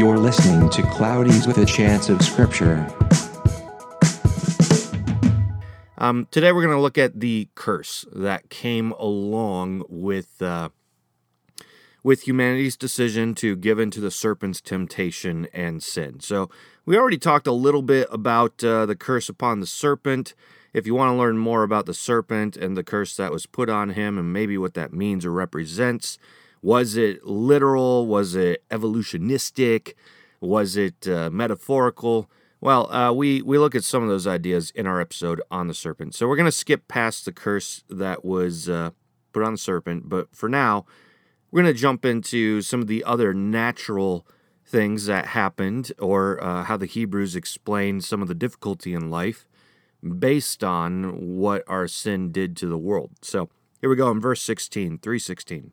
You're listening to Cloudies with a Chance of Scripture. Um, today we're going to look at the curse that came along with uh, with humanity's decision to give in to the serpent's temptation and sin. So we already talked a little bit about uh, the curse upon the serpent. If you want to learn more about the serpent and the curse that was put on him and maybe what that means or represents, was it literal? Was it evolutionistic? Was it uh, metaphorical? Well, uh, we, we look at some of those ideas in our episode on the serpent. So we're going to skip past the curse that was uh, put on the serpent. But for now, we're going to jump into some of the other natural things that happened or uh, how the Hebrews explained some of the difficulty in life based on what our sin did to the world. So here we go in verse 16, 316.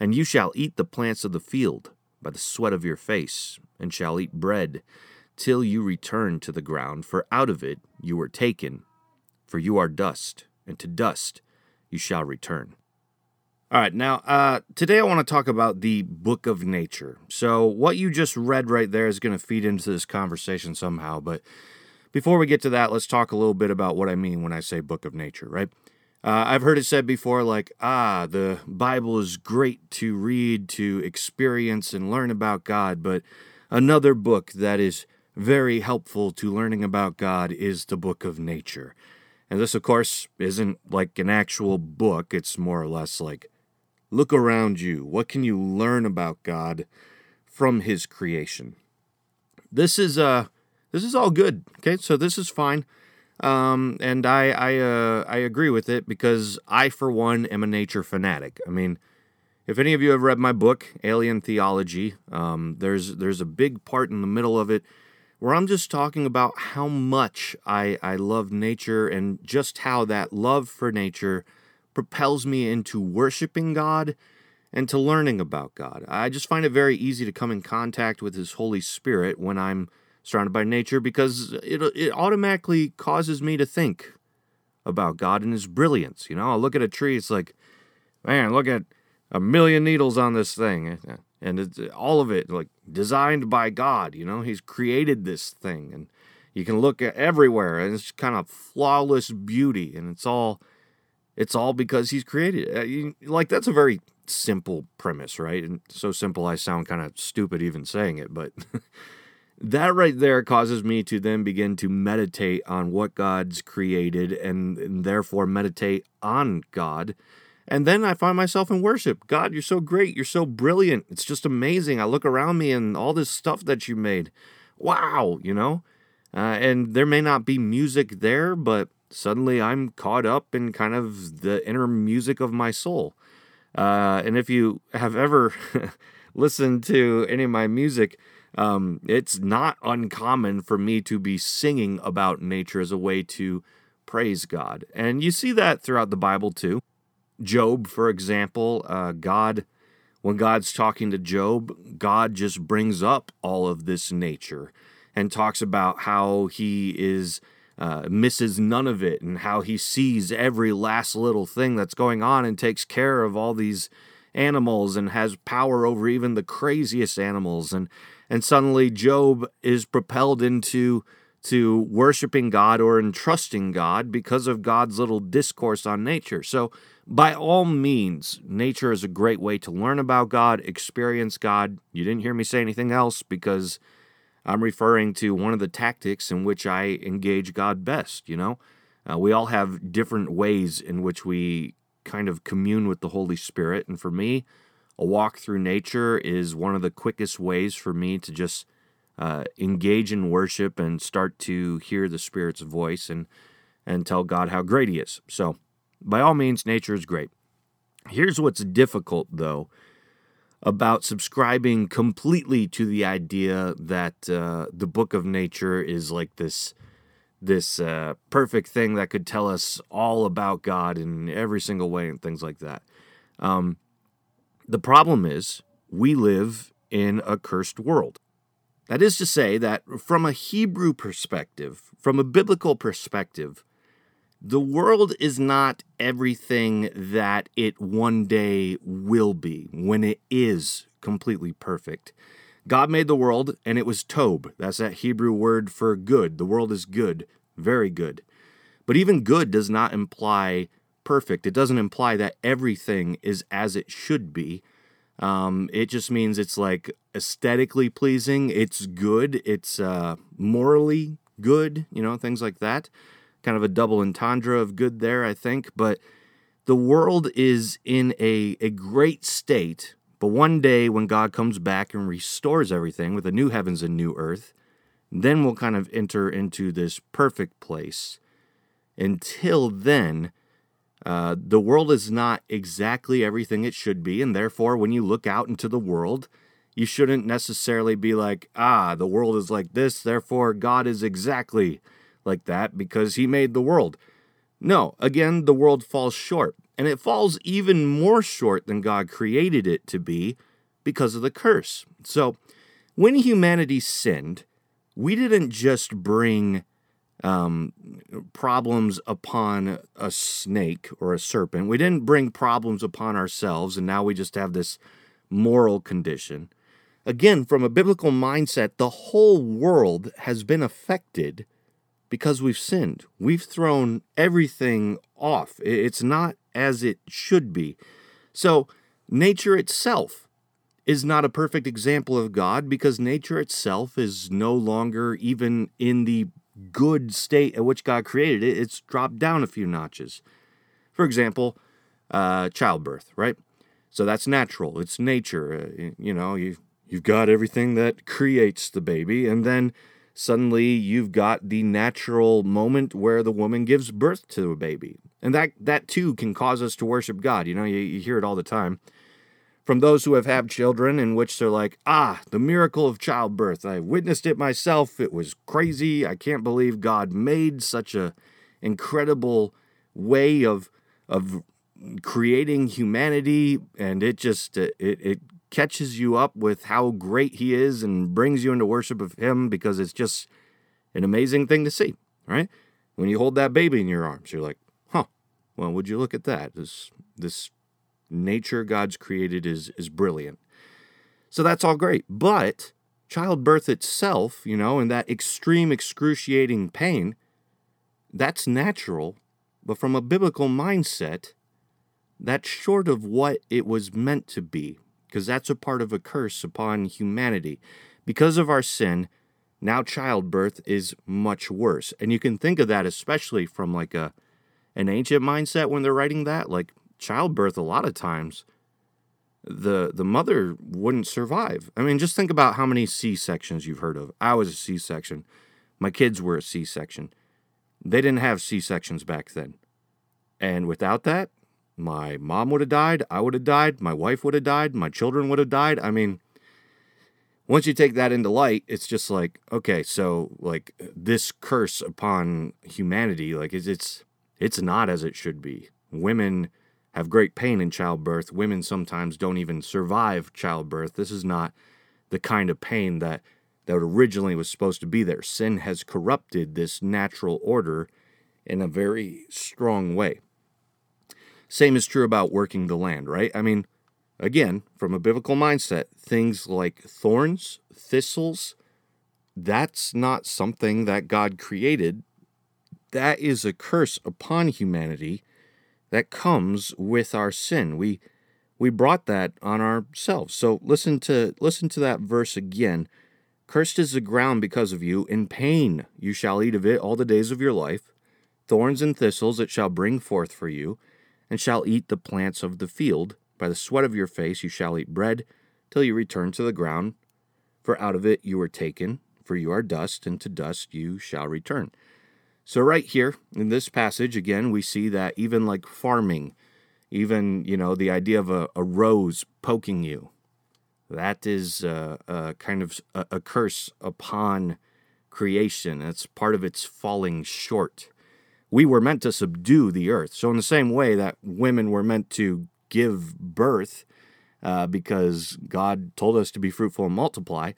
and you shall eat the plants of the field by the sweat of your face, and shall eat bread till you return to the ground, for out of it you were taken. For you are dust, and to dust you shall return. All right, now uh, today I want to talk about the book of nature. So, what you just read right there is going to feed into this conversation somehow. But before we get to that, let's talk a little bit about what I mean when I say book of nature, right? Uh, I've heard it said before, like, ah, the Bible is great to read, to experience, and learn about God, but another book that is very helpful to learning about God is the book of nature. And this, of course, isn't like an actual book, it's more or less like look around you. What can you learn about God from his creation? This is uh this is all good. Okay, so this is fine. Um, and I I uh, I agree with it because I for one am a nature fanatic. I mean, if any of you have read my book Alien Theology, um, there's there's a big part in the middle of it where I'm just talking about how much I, I love nature and just how that love for nature propels me into worshiping God and to learning about God. I just find it very easy to come in contact with His Holy Spirit when I'm surrounded by nature because it, it automatically causes me to think about God and His brilliance. You know, I look at a tree, it's like, man, look at a million needles on this thing and it's all of it like designed by God. You know, He's created this thing, and you can look at everywhere, and it's kind of flawless beauty, and it's all it's all because He's created it. Uh, like that's a very simple premise, right? And so simple, I sound kind of stupid even saying it, but. that right there causes me to then begin to meditate on what God's created and, and, therefore meditate on God and then I find myself in worship. God, you're so great. You're so brilliant. It's just amazing. I look around me and all this stuff that you made. Wow, you know? Uh, and there may not be music there, but suddenly I'm caught up in kind of the inner music of my soul. Uh, and if you have ever listened to any of my music, um, it's not uncommon for me to be singing about nature as a way to praise God. And you see that throughout the Bible too. Job, for example, uh, God, when God's talking to Job, God just brings up all of this nature and talks about how he is uh, misses none of it and how he sees every last little thing that's going on and takes care of all these animals and has power over even the craziest animals and and suddenly Job is propelled into to worshiping God or entrusting God because of God's little discourse on nature. So by all means, nature is a great way to learn about God, experience God. You didn't hear me say anything else because I'm referring to one of the tactics in which I engage God best, you know? Uh, we all have different ways in which we kind of commune with the Holy Spirit. And for me, a walk through nature is one of the quickest ways for me to just uh, engage in worship and start to hear the Spirit's voice and, and tell God how great He is. So, by all means, nature is great. Here's what's difficult, though, about subscribing completely to the idea that uh, the book of nature is like this this uh, perfect thing that could tell us all about God in every single way and things like that. Um, the problem is we live in a cursed world. That is to say, that from a Hebrew perspective, from a biblical perspective, the world is not everything that it one day will be when it is completely perfect. God made the world and it was Tob. That's that Hebrew word for good. The world is good, very good. But even good does not imply perfect. It doesn't imply that everything is as it should be. Um, it just means it's like aesthetically pleasing, it's good, it's uh, morally good, you know, things like that kind of a double entendre of good there, I think. But the world is in a, a great state. But one day when God comes back and restores everything with a new heavens and new earth, then we'll kind of enter into this perfect place. Until then, uh, the world is not exactly everything it should be. And therefore, when you look out into the world, you shouldn't necessarily be like, ah, the world is like this, therefore God is exactly like that because he made the world. No, again, the world falls short. And it falls even more short than God created it to be because of the curse. So, when humanity sinned, we didn't just bring um, problems upon a snake or a serpent. We didn't bring problems upon ourselves, and now we just have this moral condition. Again, from a biblical mindset, the whole world has been affected because we've sinned. We've thrown everything off. It's not as it should be. So, nature itself is not a perfect example of God because nature itself is no longer even in the good state at which God created it. It's dropped down a few notches. For example, uh, childbirth, right? So that's natural. It's nature. Uh, you know, you've, you've got everything that creates the baby, and then suddenly you've got the natural moment where the woman gives birth to a baby. And that, that too can cause us to worship God. You know, you, you hear it all the time. From those who have had children, in which they're like, ah, the miracle of childbirth. I witnessed it myself. It was crazy. I can't believe God made such a incredible way of of creating humanity and it just it, it catches you up with how great he is and brings you into worship of him because it's just an amazing thing to see, right? When you hold that baby in your arms, you're like, huh, well, would you look at that? This, this nature God's created is, is brilliant. So that's all great. But childbirth itself, you know, and that extreme, excruciating pain, that's natural. But from a biblical mindset, that's short of what it was meant to be because that's a part of a curse upon humanity. Because of our sin, now childbirth is much worse. And you can think of that especially from like a an ancient mindset when they're writing that, like childbirth a lot of times the the mother wouldn't survive. I mean, just think about how many C-sections you've heard of. I was a C-section. My kids were a C-section. They didn't have C-sections back then. And without that, my mom would have died, I would have died, my wife would have died, my children would have died. I mean, once you take that into light, it's just like, okay, so like this curse upon humanity, like it's it's, it's not as it should be. Women have great pain in childbirth. Women sometimes don't even survive childbirth. This is not the kind of pain that that originally was supposed to be there. Sin has corrupted this natural order in a very strong way. Same is true about working the land, right? I mean, again, from a biblical mindset, things like thorns, thistles, that's not something that God created. That is a curse upon humanity that comes with our sin. We we brought that on ourselves. So listen to listen to that verse again. Cursed is the ground because of you, in pain you shall eat of it all the days of your life. Thorns and thistles it shall bring forth for you and shall eat the plants of the field. By the sweat of your face you shall eat bread, till you return to the ground. For out of it you were taken, for you are dust, and to dust you shall return. So, right here in this passage, again, we see that even like farming, even, you know, the idea of a, a rose poking you, that is uh, uh, kind of a, a curse upon creation. It's part of its falling short. We were meant to subdue the earth. So, in the same way that women were meant to give birth, uh, because God told us to be fruitful and multiply,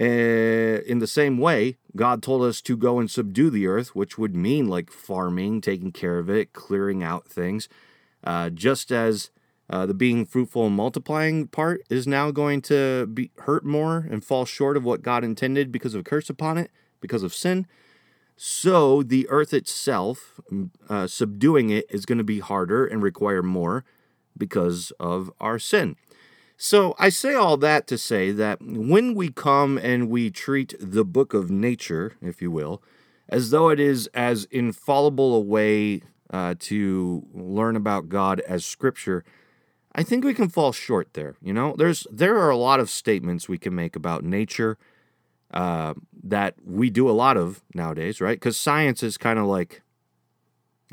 uh, in the same way, God told us to go and subdue the earth, which would mean like farming, taking care of it, clearing out things. Uh, just as uh, the being fruitful and multiplying part is now going to be hurt more and fall short of what God intended because of a curse upon it, because of sin. So the earth itself, uh, subduing it, is going to be harder and require more because of our sin. So I say all that to say that when we come and we treat the book of nature, if you will, as though it is as infallible a way uh, to learn about God as Scripture, I think we can fall short there. You know, there's there are a lot of statements we can make about nature uh, that we do a lot of nowadays, right? Because science is kind of like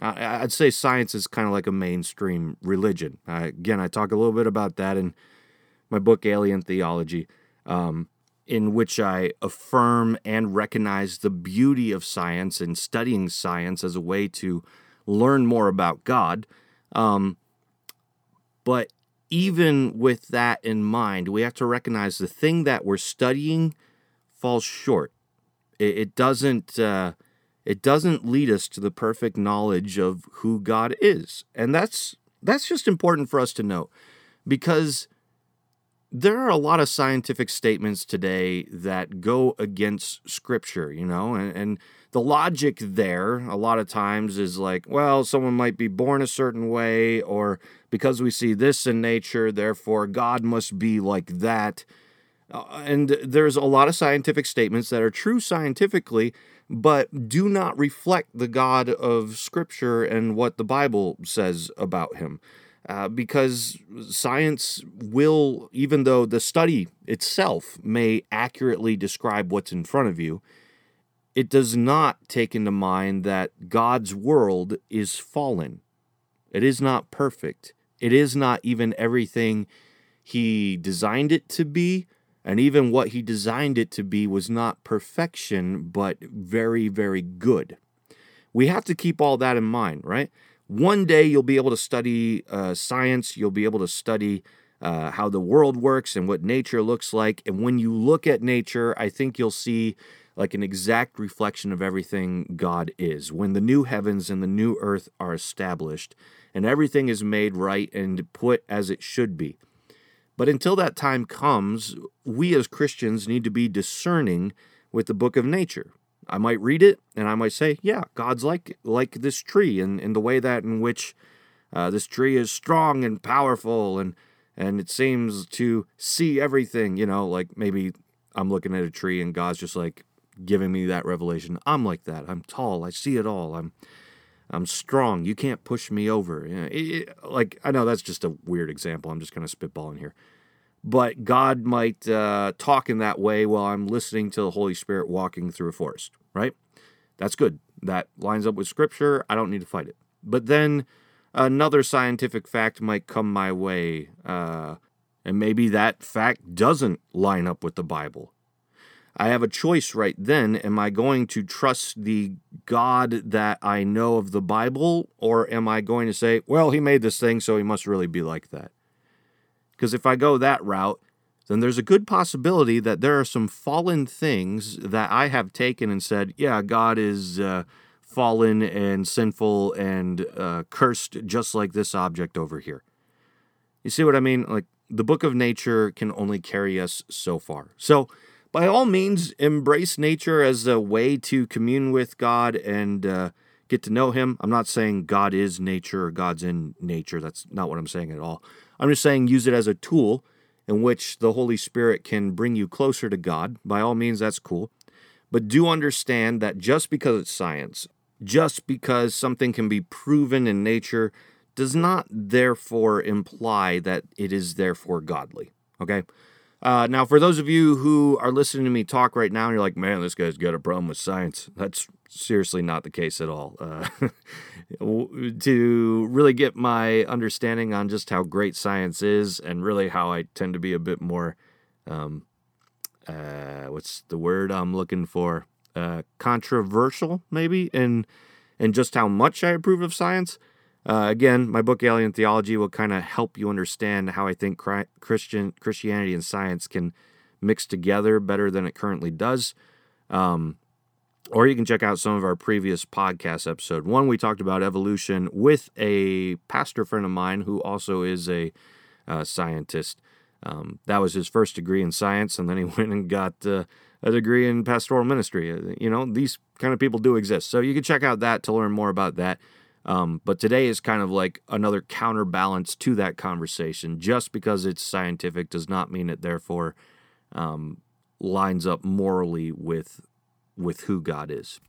I, would say science is kind of like a mainstream religion. Uh, again, I talk a little bit about that in my book Alien Theology, um, in which I affirm and recognize the beauty of science and studying science as a way to learn more about God. Um, but even with that in mind, we have to recognize the thing that we're studying falls short. It, it doesn't. Uh, it doesn't lead us to the perfect knowledge of who God is, and that's that's just important for us to know, because there are a lot of scientific statements today that go against scripture, you know, and, and, the logic there a lot of times is like, well, someone might be born a certain way, or because we see this in nature, therefore God must be like that. Uh, and there's a lot of scientific statements that are true scientifically, but do not reflect the God of Scripture and what the Bible says about him uh, because science will, even though the study itself may accurately describe what's in front of you, it does not take into mind that God's world is fallen. It is not perfect. It is not even everything He designed it to be. And even what He designed it to be was not perfection, but very, very good. We have to keep all that in mind, right? One day you'll be able to study uh, science, you'll be able to study uh, how the world works and what nature looks like. And when you look at nature, I think you'll see like an exact reflection of everything God is. When the new heavens and the new earth are established and everything is made right and put as it should be. But until that time comes, we as Christians need to be discerning with the book of nature. I might read it and I might say, yeah, God's like like this tree and in, in the way that in which uh, this tree is strong and powerful and and it seems to see everything, you know, like maybe I'm looking at a tree and God's just like giving me that revelation. I'm like that. I'm tall. I see it all. I'm I'm strong. You can't push me over. You know, it, it, like I know that's just a weird example. I'm just kind of spitballing here but God might uh, talk in that way while I'm listening to the Holy Spirit walking through a forest, right? That's good. That lines up with Scripture. I don't need to fight it. But then another scientific fact might come my way, uh, and maybe that fact doesn't line up with the Bible. I have a choice right then. Am I going to trust the God that I know of the Bible, or am I going to say, well, he made this thing, so he must really be like that? Because if I go that route, then there's a good possibility that there are some fallen things that I have taken and said, yeah, God is uh, fallen and sinful and uh, cursed just like this object over here. You see what I mean? Like the book of nature can only carry us so far. So, by all means, embrace nature as a way to commune with God and uh, get to know Him. I'm not saying God is nature or God's in nature. That's not what I'm saying at all. I'm just saying use it as a tool in which the Holy Spirit can bring you closer to God. By all means, that's cool. But do understand that just because it's science, just because something can be proven in nature, does not therefore imply that it is therefore godly. Okay? Uh, now, for those of you who are listening to me talk right now and you're like, man, this guy's got a problem with science, that's seriously not the case at all. Uh, to really get my understanding on just how great science is and really how I tend to be a bit more um, uh, what's the word I'm looking for? Uh, controversial, maybe, and in just how much I approve of science. Uh, again, my book Alien Theology will kind of help you understand how I think Christian Christianity and science can mix together better than it currently does. Um, or you can check out some of our previous podcast episode. One we talked about evolution with a pastor friend of mine who also is a uh, scientist. Um, that was his first degree in science, and then he went and got uh, a degree in pastoral ministry. Uh, you know, these kind of people do exist. So you can check out that to learn more about that. Um, but today is kind of like another counterbalance to that conversation. Just because it's scientific does not mean it therefore um, lines up morally with with who God is.